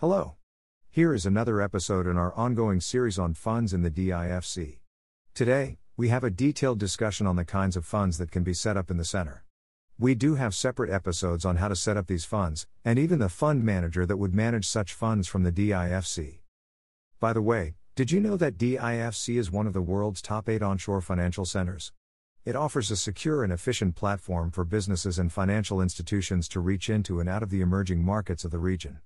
Hello. Here is another episode in our ongoing series on funds in the DIFC. Today, we have a detailed discussion on the kinds of funds that can be set up in the center. We do have separate episodes on how to set up these funds, and even the fund manager that would manage such funds from the DIFC. By the way, did you know that DIFC is one of the world's top eight onshore financial centers? It offers a secure and efficient platform for businesses and financial institutions to reach into and out of the emerging markets of the region.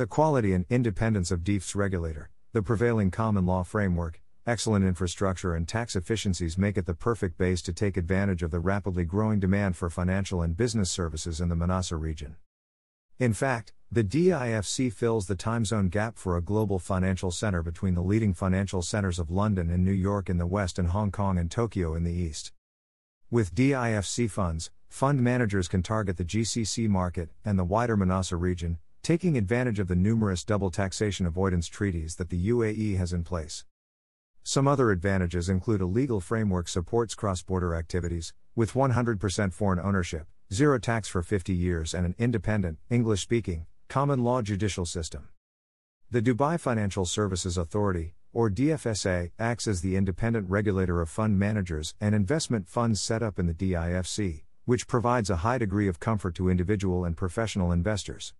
The quality and independence of DIFC's regulator, the prevailing common law framework, excellent infrastructure, and tax efficiencies make it the perfect base to take advantage of the rapidly growing demand for financial and business services in the MENASA region. In fact, the DIFC fills the time zone gap for a global financial center between the leading financial centers of London and New York in the west and Hong Kong and Tokyo in the east. With DIFC funds, fund managers can target the GCC market and the wider MENASA region, taking advantage of the numerous double taxation avoidance treaties that the UAE has in place. Some other advantages include a legal framework supports cross border activities, with 100% foreign ownership, zero tax for 50 years, and an independent, English speaking, common law judicial system. The Dubai Financial Services Authority, or DFSA, acts as the independent regulator of fund managers and investment funds set up in the DIFC, which provides a high degree of comfort to individual and professional investors.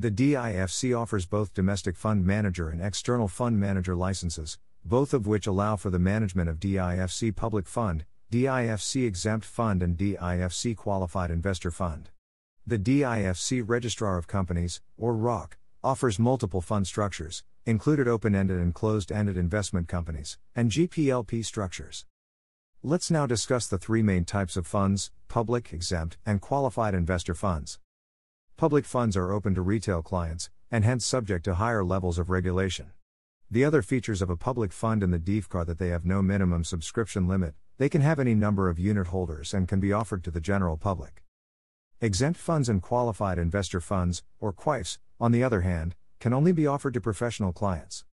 The DIFC offers both domestic fund manager and external fund manager licenses, both of which allow for the management of DIFC Public Fund, DIFC Exempt Fund, and DIFC Qualified Investor Fund. The DIFC Registrar of Companies, or ROC, offers multiple fund structures, included open ended and closed ended investment companies, and GPLP structures. Let's now discuss the three main types of funds public, exempt, and qualified investor funds. Public funds are open to retail clients, and hence subject to higher levels of regulation. The other features of a public fund in the DIFC are that they have no minimum subscription limit, they can have any number of unit holders and can be offered to the general public. Exempt funds and qualified investor funds, or QIFs, on the other hand, can only be offered to professional clients.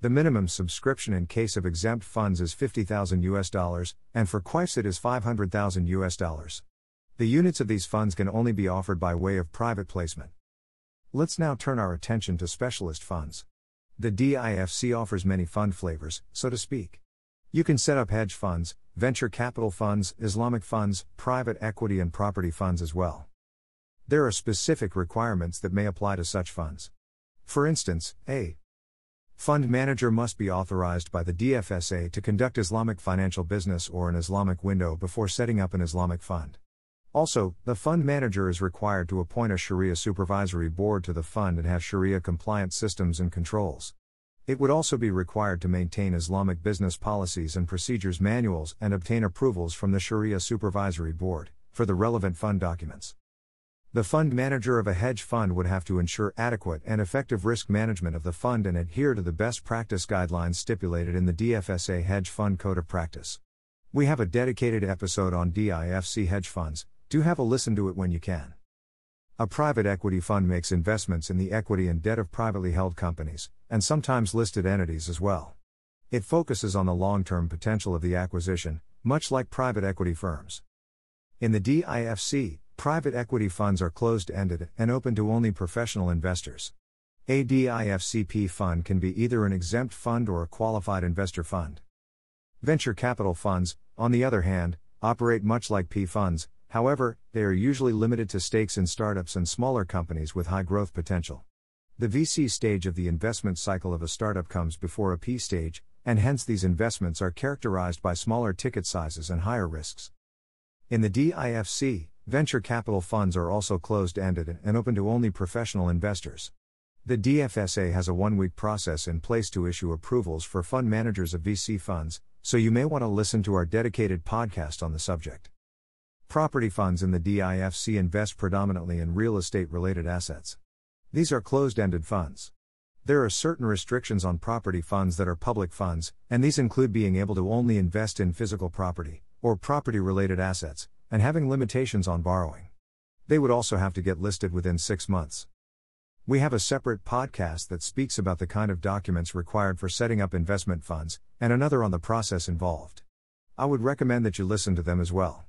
The minimum subscription in case of exempt funds is 50,000 US dollars, and for QIFs it is 500,000 US dollars. The units of these funds can only be offered by way of private placement. Let's now turn our attention to specialist funds. The DIFC offers many fund flavors, so to speak. You can set up hedge funds, venture capital funds, Islamic funds, private equity, and property funds as well. There are specific requirements that may apply to such funds. For instance, a fund manager must be authorized by the DFSA to conduct Islamic financial business or an Islamic window before setting up an Islamic fund. Also, the fund manager is required to appoint a Sharia supervisory board to the fund and have Sharia compliant systems and controls. It would also be required to maintain Islamic business policies and procedures manuals and obtain approvals from the Sharia Supervisory Board for the relevant fund documents. The fund manager of a hedge fund would have to ensure adequate and effective risk management of the fund and adhere to the best practice guidelines stipulated in the DFSA Hedge Fund Code of Practice. We have a dedicated episode on DIFC hedge funds, do have a listen to it when you can. A private equity fund makes investments in the equity and debt of privately held companies, and sometimes listed entities as well. It focuses on the long term potential of the acquisition, much like private equity firms. In the DIFC, private equity funds are closed ended and open to only professional investors. A DIFC PE fund can be either an exempt fund or a qualified investor fund. Venture capital funds, on the other hand, operate much like P funds, However, they are usually limited to stakes in startups and smaller companies with high growth potential. The VC stage of the investment cycle of a startup comes before a P stage, and hence these investments are characterized by smaller ticket sizes and higher risks. In the DIFC, venture capital funds are also closed ended and open to only professional investors. The DFSA has a one week process in place to issue approvals for fund managers of VC funds, so you may want to listen to our dedicated podcast on the subject. Property funds in the DIFC invest predominantly in real estate related assets. These are closed ended funds. There are certain restrictions on property funds that are public funds, and these include being able to only invest in physical property, or property related assets, and having limitations on borrowing. They would also have to get listed within six months. We have a separate podcast that speaks about the kind of documents required for setting up investment funds, and another on the process involved. I would recommend that you listen to them as well.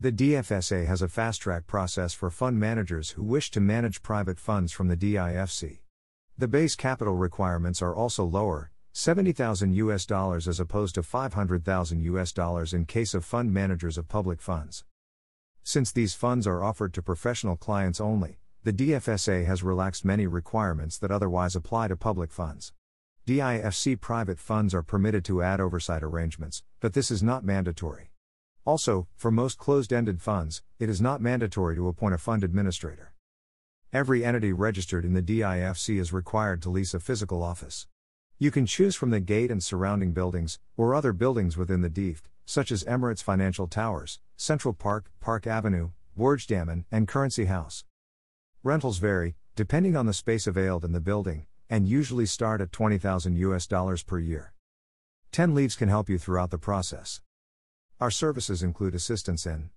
The DFSA has a fast track process for fund managers who wish to manage private funds from the DIFC. The base capital requirements are also lower, 70,000 US dollars as opposed to 500,000 US dollars in case of fund managers of public funds. Since these funds are offered to professional clients only, the DFSA has relaxed many requirements that otherwise apply to public funds. DIFC private funds are permitted to add oversight arrangements, but this is not mandatory. Also, for most closed ended funds, it is not mandatory to appoint a fund administrator. Every entity registered in the DIFC is required to lease a physical office. You can choose from the gate and surrounding buildings, or other buildings within the DIFC, such as Emirates Financial Towers, Central Park, Park Avenue, Burj Daman, and Currency House. Rentals vary, depending on the space availed in the building, and usually start at 20,000 US dollars per year. 10 Leaves can help you throughout the process. Our services include assistance in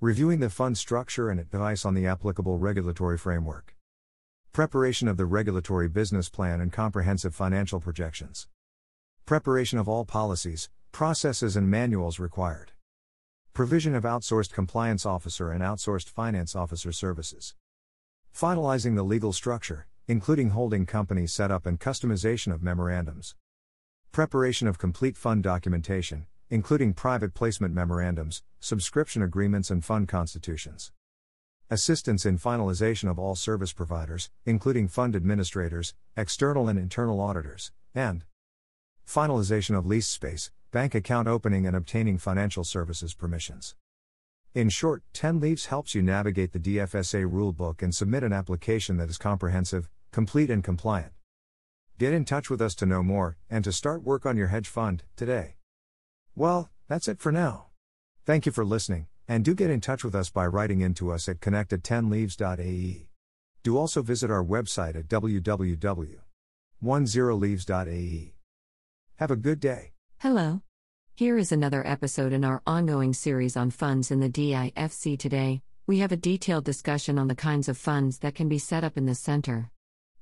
reviewing the fund structure and advice on the applicable regulatory framework Preparation of the regulatory business plan and comprehensive financial projections. Preparation of all policies, processes, and manuals required. Provision of outsourced compliance officer and outsourced finance officer services. Finalizing the legal structure, including holding company setup and customization of memorandums. Preparation of complete fund documentation, including private placement memorandums, subscription agreements, and fund constitutions. Assistance in finalization of all service providers, including fund administrators, external and internal auditors, and finalization of lease space, bank account opening, and obtaining financial services permissions. In short, 10 Leaves helps you navigate the DFSA rulebook and submit an application that is comprehensive, complete, and compliant. Get in touch with us to know more and to start work on your hedge fund today. Well, that's it for now. Thank you for listening. And do get in touch with us by writing in to us at connect at 10leaves.ae. Do also visit our website at www.10leaves.ae. Have a good day. Hello. Here is another episode in our ongoing series on funds in the DIFC today. We have a detailed discussion on the kinds of funds that can be set up in the center.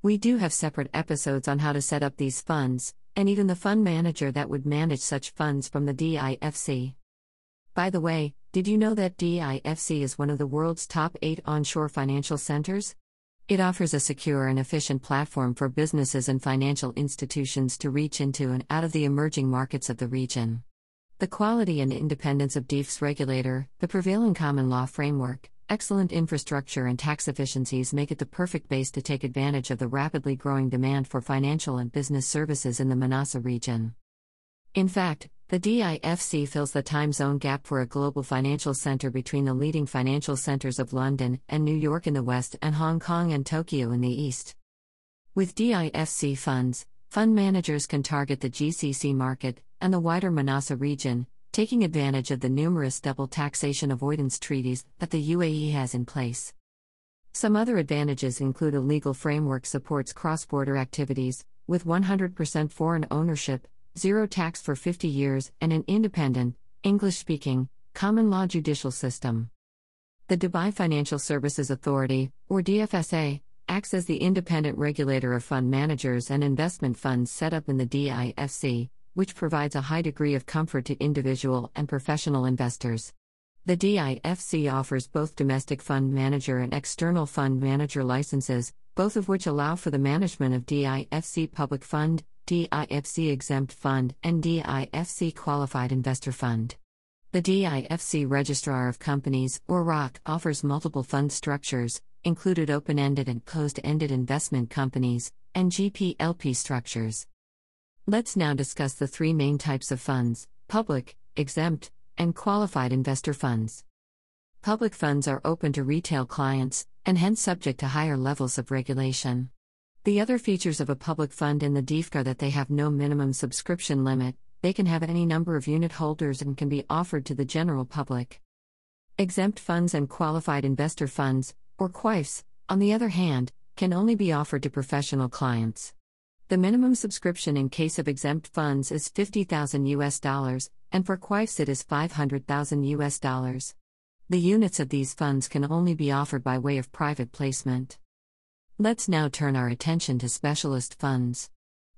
We do have separate episodes on how to set up these funds, and even the fund manager that would manage such funds from the DIFC. By the way, did you know that DIFC is one of the world's top eight onshore financial centers? It offers a secure and efficient platform for businesses and financial institutions to reach into and out of the emerging markets of the region. The quality and independence of DIFC's regulator, the prevailing common law framework, excellent infrastructure, and tax efficiencies make it the perfect base to take advantage of the rapidly growing demand for financial and business services in the MENASA region. In fact, the DIFC fills the time zone gap for a global financial center between the leading financial centers of London and New York in the west and Hong Kong and Tokyo in the east. With DIFC funds, fund managers can target the GCC market and the wider MENASA region, taking advantage of the numerous double taxation avoidance treaties that the UAE has in place. Some other advantages include a legal framework supports cross border activities, with 100% foreign ownership, zero tax for 50 years, and an independent, English speaking, common law judicial system. The Dubai Financial Services Authority, or DFSA, acts as the independent regulator of fund managers and investment funds set up in the DIFC, which provides a high degree of comfort to individual and professional investors. The DIFC offers both domestic fund manager and external fund manager licenses, both of which allow for the management of DIFC Public Fund, DIFC Exempt Fund, and DIFC Qualified Investor Fund. The DIFC Registrar of Companies, or ROC, offers multiple fund structures, included open ended and closed ended investment companies, and GPLP structures. Let's now discuss the three main types of funds public, exempt, and qualified investor funds. Public funds are open to retail clients, and hence subject to higher levels of regulation. The other features of a public fund in the DIFC are that they have no minimum subscription limit, they can have any number of unit holders and can be offered to the general public. Exempt funds and qualified investor funds, or QIFs, on the other hand, can only be offered to professional clients. The minimum subscription in case of exempt funds is 50,000 US dollars, and for QIFs it is 500,000 US dollars. The units of these funds can only be offered by way of private placement. Let's now turn our attention to specialist funds.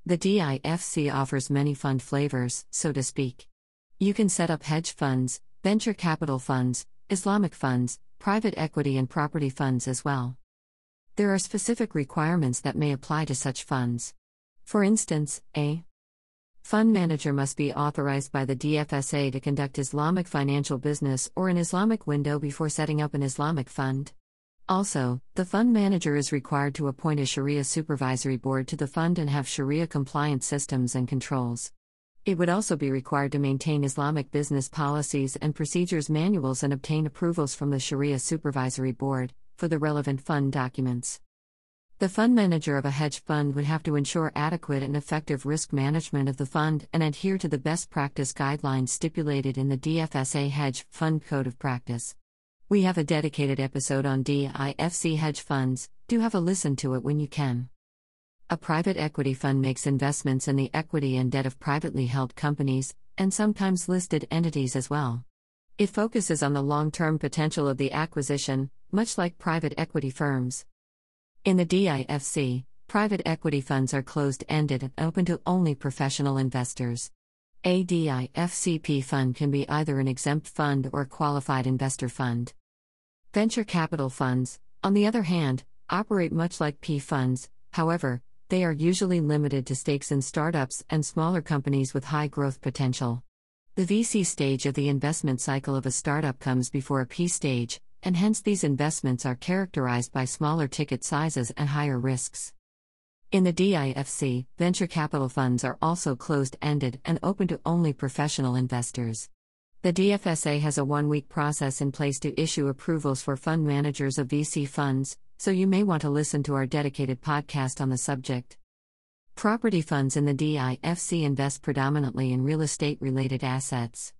The DIFC offers many fund flavors, so to speak. You can set up hedge funds, venture capital funds, Islamic funds, private equity, and property funds as well. There are specific requirements that may apply to such funds. For instance, a fund manager must be authorized by the DFSA to conduct Islamic financial business or an Islamic window before setting up an Islamic fund. Also, the fund manager is required to appoint a Sharia supervisory board to the fund and have Sharia compliant systems and controls. It would also be required to maintain Islamic business policies and procedures manuals and obtain approvals from the Sharia Supervisory Board for the relevant fund documents. The fund manager of a hedge fund would have to ensure adequate and effective risk management of the fund and adhere to the best practice guidelines stipulated in the DFSA Hedge Fund Code of Practice. We have a dedicated episode on DIFC hedge funds, do have a listen to it when you can. A private equity fund makes investments in the equity and debt of privately held companies, and sometimes listed entities as well. It focuses on the long term potential of the acquisition, much like private equity firms. In the DIFC, private equity funds are closed ended and open to only professional investors. A DIFC PE fund can be either an exempt fund or a qualified investor fund. Venture capital funds, on the other hand, operate much like P funds, however, they are usually limited to stakes in startups and smaller companies with high growth potential. The VC stage of the investment cycle of a startup comes before a P stage, and hence these investments are characterized by smaller ticket sizes and higher risks. In the DIFC, venture capital funds are also closed ended and open to only professional investors. The DFSA has a one week process in place to issue approvals for fund managers of VC funds, so you may want to listen to our dedicated podcast on the subject. Property funds in the DIFC invest predominantly in real estate related assets.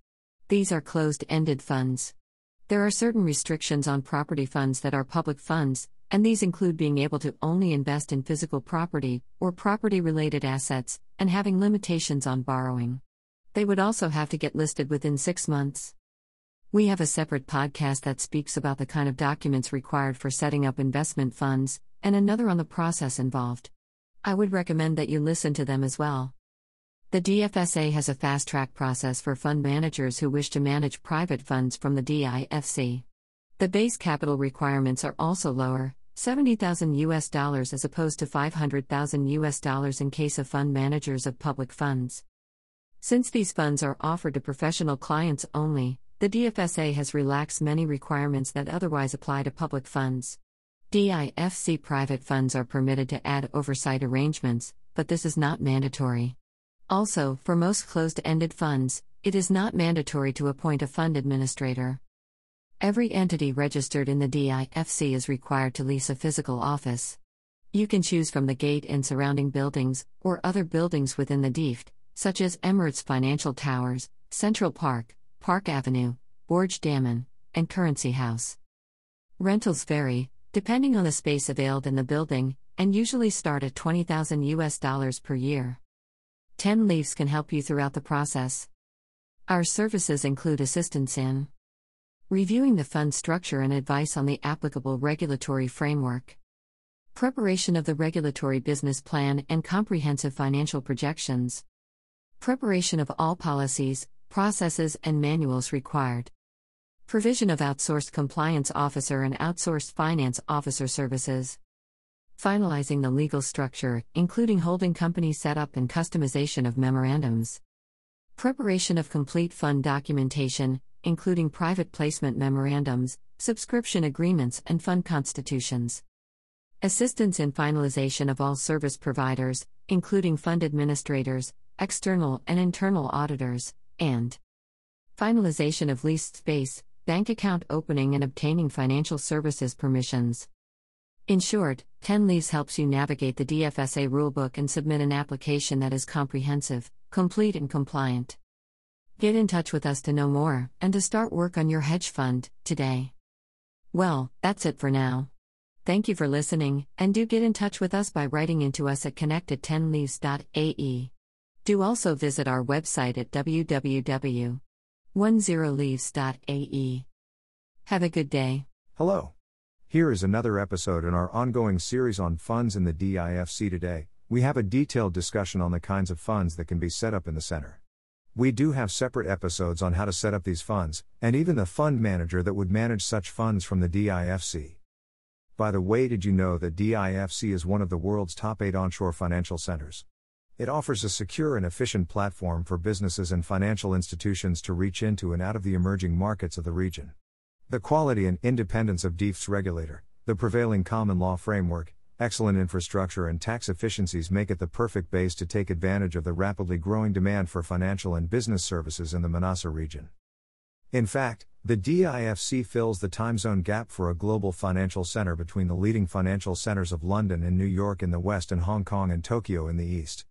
These are closed ended funds. There are certain restrictions on property funds that are public funds, and these include being able to only invest in physical property or property related assets, and having limitations on borrowing. They would also have to get listed within six months. We have a separate podcast that speaks about the kind of documents required for setting up investment funds, and another on the process involved. I would recommend that you listen to them as well. The DFSA has a fast track process for fund managers who wish to manage private funds from the DIFC. The base capital requirements are also lower, 70,000 US dollars as opposed to 500,000 US dollars in case of fund managers of public funds. Since these funds are offered to professional clients only, the DFSA has relaxed many requirements that otherwise apply to public funds. DIFC private funds are permitted to add oversight arrangements, but this is not mandatory. Also, for most closed ended funds, it is not mandatory to appoint a fund administrator. Every entity registered in the DIFC is required to lease a physical office. You can choose from the gate and surrounding buildings, or other buildings within the DIFC, such as Emirates Financial Towers, Central Park, Park Avenue, Burj Daman, and Currency House. Rentals vary, depending on the space availed in the building, and usually start at 20,000 US dollars per year. 10 Leaves can help you throughout the process. Our services include assistance in reviewing the fund structure and advice on the applicable regulatory framework, preparation of the regulatory business plan and comprehensive financial projections, preparation of all policies, processes, and manuals required. Provision of outsourced compliance officer and outsourced finance officer services. Finalizing the legal structure, including holding company setup and customization of memorandums. Preparation of complete fund documentation, including private placement memorandums, subscription agreements, and fund constitutions. Assistance in finalization of all service providers, including fund administrators, external and internal auditors, and finalization of leased space, bank account opening and obtaining financial services permissions. In short, 10 Leaves helps you navigate the DFSA rulebook and submit an application that is comprehensive, complete, and compliant. Get in touch with us to know more and to start work on your hedge fund today. Well, that's it for now. Thank you for listening, and do get in touch with us by writing into us at connect at 10leaves.ae. Do also visit our website at www 10leaves.ae. Have a good day. Hello. Here is another episode in our ongoing series on funds in the DIFC today. We have a detailed discussion on the kinds of funds that can be set up in the center. We do have separate episodes on how to set up these funds, and even the fund manager that would manage such funds from the DIFC. By the way, did you know that DIFC is one of the world's top 8 onshore financial centers? It offers a secure and efficient platform for businesses and financial institutions to reach into and out of the emerging markets of the region. The quality and independence of DIFC's regulator, the prevailing common law framework, excellent infrastructure, and tax efficiencies make it the perfect base to take advantage of the rapidly growing demand for financial and business services in the MENASA region. In fact, the DIFC fills the time zone gap for a global financial center between the leading financial centers of London and New York in the west and Hong Kong and Tokyo in the east.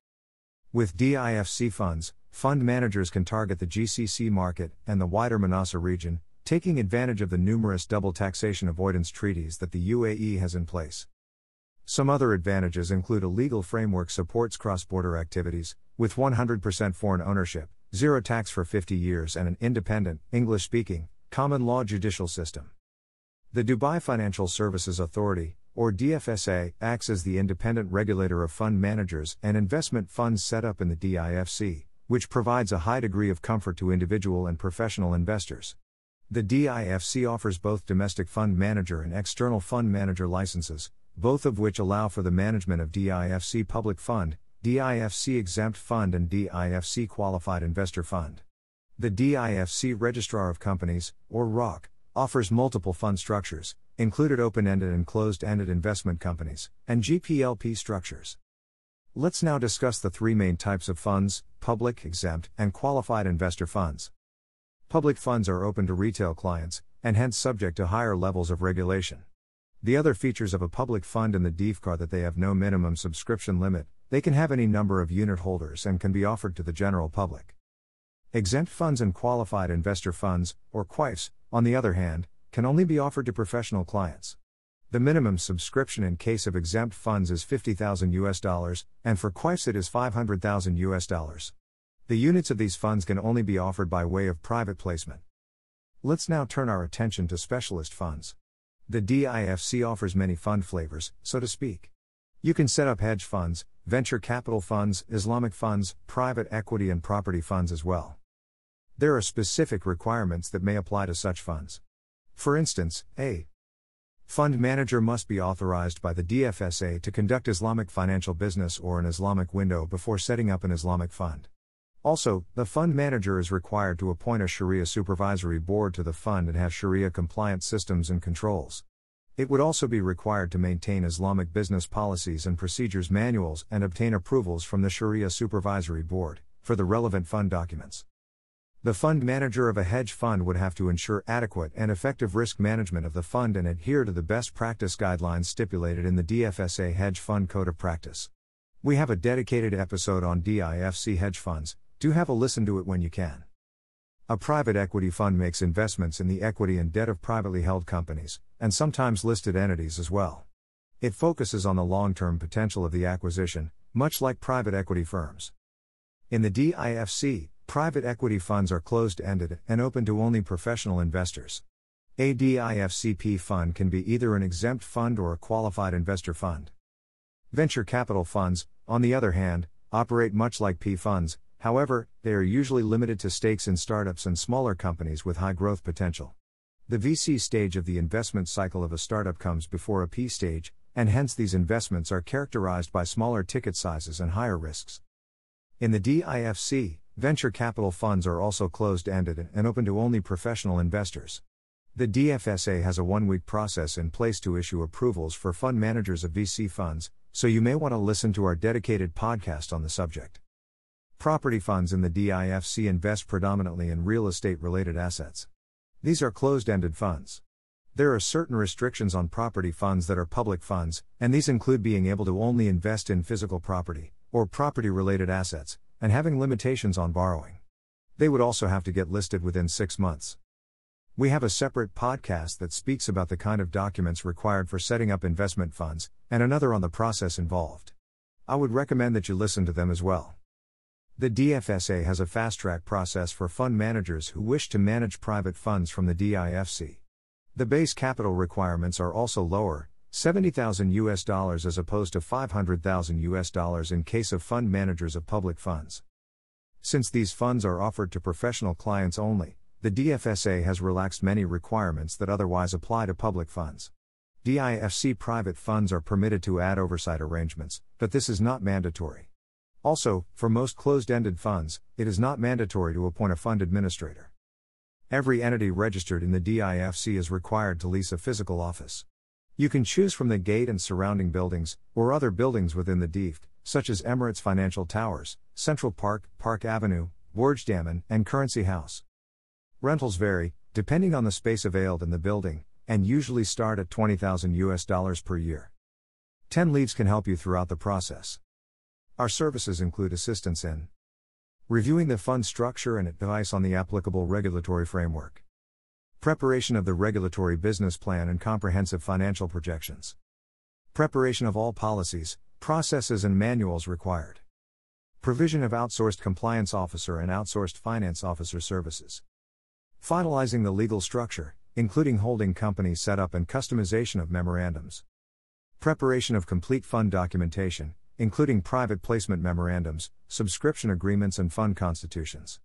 With DIFC funds, fund managers can target the GCC market and the wider MENASA region, taking advantage of the numerous double taxation avoidance treaties that the UAE has in place. Some other advantages include a legal framework supports cross border activities, with 100% foreign ownership, zero tax for 50 years, and an independent, English speaking, common law judicial system. The Dubai Financial Services Authority, or DFSA, acts as the independent regulator of fund managers and investment funds set up in the DIFC, which provides a high degree of comfort to individual and professional investors. The DIFC offers both domestic fund manager and external fund manager licenses, both of which allow for the management of DIFC Public Fund, DIFC Exempt Fund, and DIFC Qualified Investor Fund. The DIFC Registrar of Companies, or ROC, offers multiple fund structures, included open ended and closed ended investment companies, and GPLP structures. Let's now discuss the three main types of funds public, exempt, and qualified investor funds. Public funds are open to retail clients, and hence subject to higher levels of regulation. The other features of a public fund in the DIFC are that they have no minimum subscription limit, they can have any number of unit holders, and can be offered to the general public. Exempt funds and qualified investor funds, or QIFs, on the other hand, can only be offered to professional clients. The minimum subscription in case of exempt funds is 50,000 US dollars, and for QIFs it is 500,000 US dollars. The units of these funds can only be offered by way of private placement. Let's now turn our attention to specialist funds. The DIFC offers many fund flavors, so to speak. You can set up hedge funds, venture capital funds, Islamic funds, private equity, and property funds as well. There are specific requirements that may apply to such funds. For instance, a fund manager must be authorized by the DFSA to conduct Islamic financial business or an Islamic window before setting up an Islamic fund. Also, the fund manager is required to appoint a Sharia supervisory board to the fund and have Sharia compliant systems and controls. It would also be required to maintain Islamic business policies and procedures manuals and obtain approvals from the Sharia Supervisory Board for the relevant fund documents. The fund manager of a hedge fund would have to ensure adequate and effective risk management of the fund and adhere to the best practice guidelines stipulated in the DFSA Hedge Fund Code of Practice. We have a dedicated episode on DIFC hedge funds, do have a listen to it when you can. A private equity fund makes investments in the equity and debt of privately held companies, and sometimes listed entities as well. It focuses on the long term potential of the acquisition, much like private equity firms. In the DIFC, Private equity funds are closed ended and open to only professional investors. A DIFC PE fund can be either an exempt fund or a qualified investor fund. Venture capital funds, on the other hand, operate much like P funds, however, they are usually limited to stakes in startups and smaller companies with high growth potential. The VC stage of the investment cycle of a startup comes before a P stage, and hence these investments are characterized by smaller ticket sizes and higher risks. In the DIFC, Venture capital funds are also closed ended and open to only professional investors. The DFSA has a one week process in place to issue approvals for fund managers of VC funds, so you may want to listen to our dedicated podcast on the subject. Property funds in the DIFC invest predominantly in real estate related assets. These are closed ended funds. There are certain restrictions on property funds that are public funds, and these include being able to only invest in physical property, or property related assets, and having limitations on borrowing. They would also have to get listed within six months. We have a separate podcast that speaks about the kind of documents required for setting up investment funds, and another on the process involved. I would recommend that you listen to them as well. The DFSA has a fast track process for fund managers who wish to manage private funds from the DIFC. The base capital requirements are also lower, 70,000 US dollars as opposed to 500,000 US dollars in case of fund managers of public funds. Since these funds are offered to professional clients only, the DFSA has relaxed many requirements that otherwise apply to public funds. DIFC private funds are permitted to add oversight arrangements, but this is not mandatory. Also, for most closed ended funds, it is not mandatory to appoint a fund administrator. Every entity registered in the DIFC is required to lease a physical office. You can choose from the gate and surrounding buildings, or other buildings within the DIFC, such as Emirates Financial Towers, Central Park, Park Avenue, Burj Daman, and Currency House. Rentals vary, depending on the space availed in the building, and usually start at 20,000 US dollars per year. 10 Leaves can help you throughout the process. Our services include assistance in reviewing the fund structure and advice on the applicable regulatory framework, preparation of the regulatory business plan and comprehensive financial projections, preparation of all policies, processes, and manuals required, provision of outsourced compliance officer and outsourced finance officer services, finalizing the legal structure, including holding company setup and customization of memorandums, preparation of complete fund documentation including private placement memorandums, subscription agreements, and fund constitutions.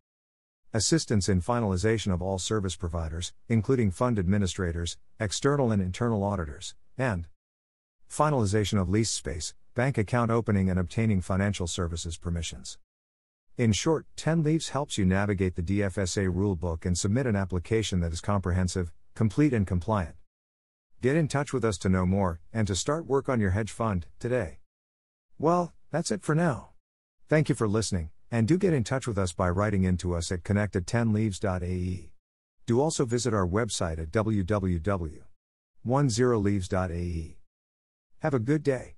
Assistance in finalization of all service providers, including fund administrators, external and internal auditors, and finalization of lease space, bank account opening, and obtaining financial services permissions. In short, 10 Leaves helps you navigate the DFSA rulebook and submit an application that is comprehensive, complete, and compliant. Get in touch with us to know more and to start work on your hedge fund today. Well, that's it for now. Thank you for listening, and do get in touch with us by writing in to us at connect at 10leaves.ae. Do also visit our website at www.10leaves.ae. Have a good day.